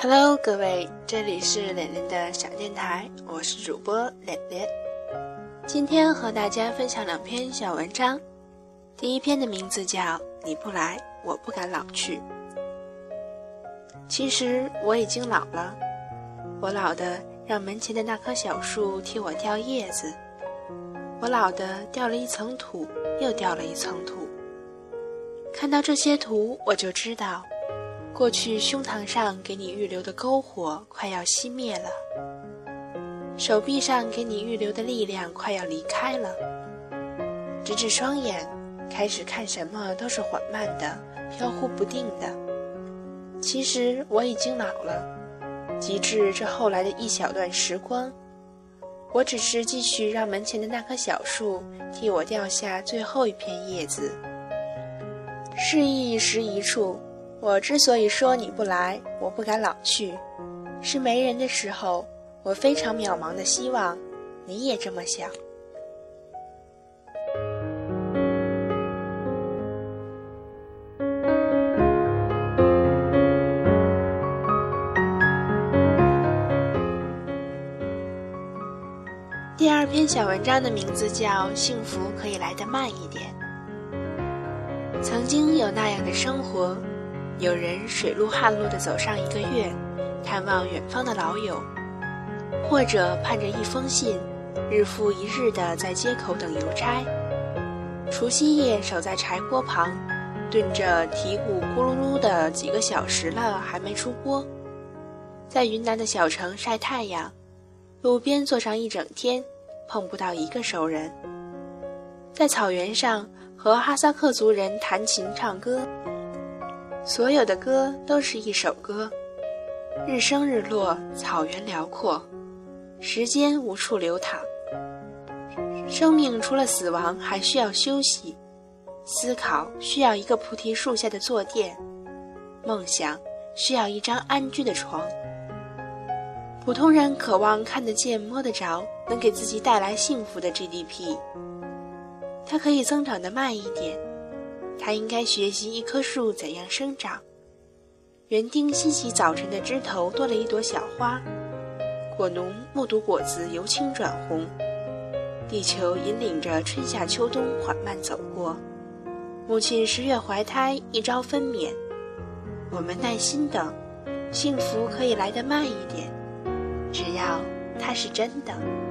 Hello，各位，这里是脸脸的小电台，我是主播脸脸。今天和大家分享两篇小文章，第一篇的名字叫《你不来，我不敢老去》。其实我已经老了，我老的让门前的那棵小树替我掉叶子，我老的掉了一层土，又掉了一层土。看到这些土，我就知道。过去胸膛上给你预留的篝火快要熄灭了，手臂上给你预留的力量快要离开了。直至双眼开始看什么都是缓慢的、飘忽不定的。其实我已经老了，及至这后来的一小段时光，我只是继续让门前的那棵小树替我掉下最后一片叶子。适意一时一处。我之所以说你不来，我不敢老去，是没人的时候，我非常渺茫的希望，你也这么想。第二篇小文章的名字叫《幸福可以来得慢一点》。曾经有那样的生活。有人水路旱路的走上一个月，探望远方的老友，或者盼着一封信，日复一日的在街口等邮差。除夕夜守在柴锅旁，炖着蹄骨咕噜噜的几个小时了还没出锅。在云南的小城晒太阳，路边坐上一整天，碰不到一个熟人。在草原上和哈萨克族人弹琴唱歌。所有的歌都是一首歌，日升日落，草原辽阔，时间无处流淌。生命除了死亡，还需要休息；思考需要一个菩提树下的坐垫；梦想需要一张安居的床。普通人渴望看得见、摸得着，能给自己带来幸福的 GDP。它可以增长得慢一点。它应该学习一棵树怎样生长。园丁欣喜早晨的枝头多了一朵小花，果农目睹果子由青转红，地球引领着春夏秋冬缓慢走过。母亲十月怀胎，一朝分娩。我们耐心等，幸福可以来得慢一点，只要它是真的。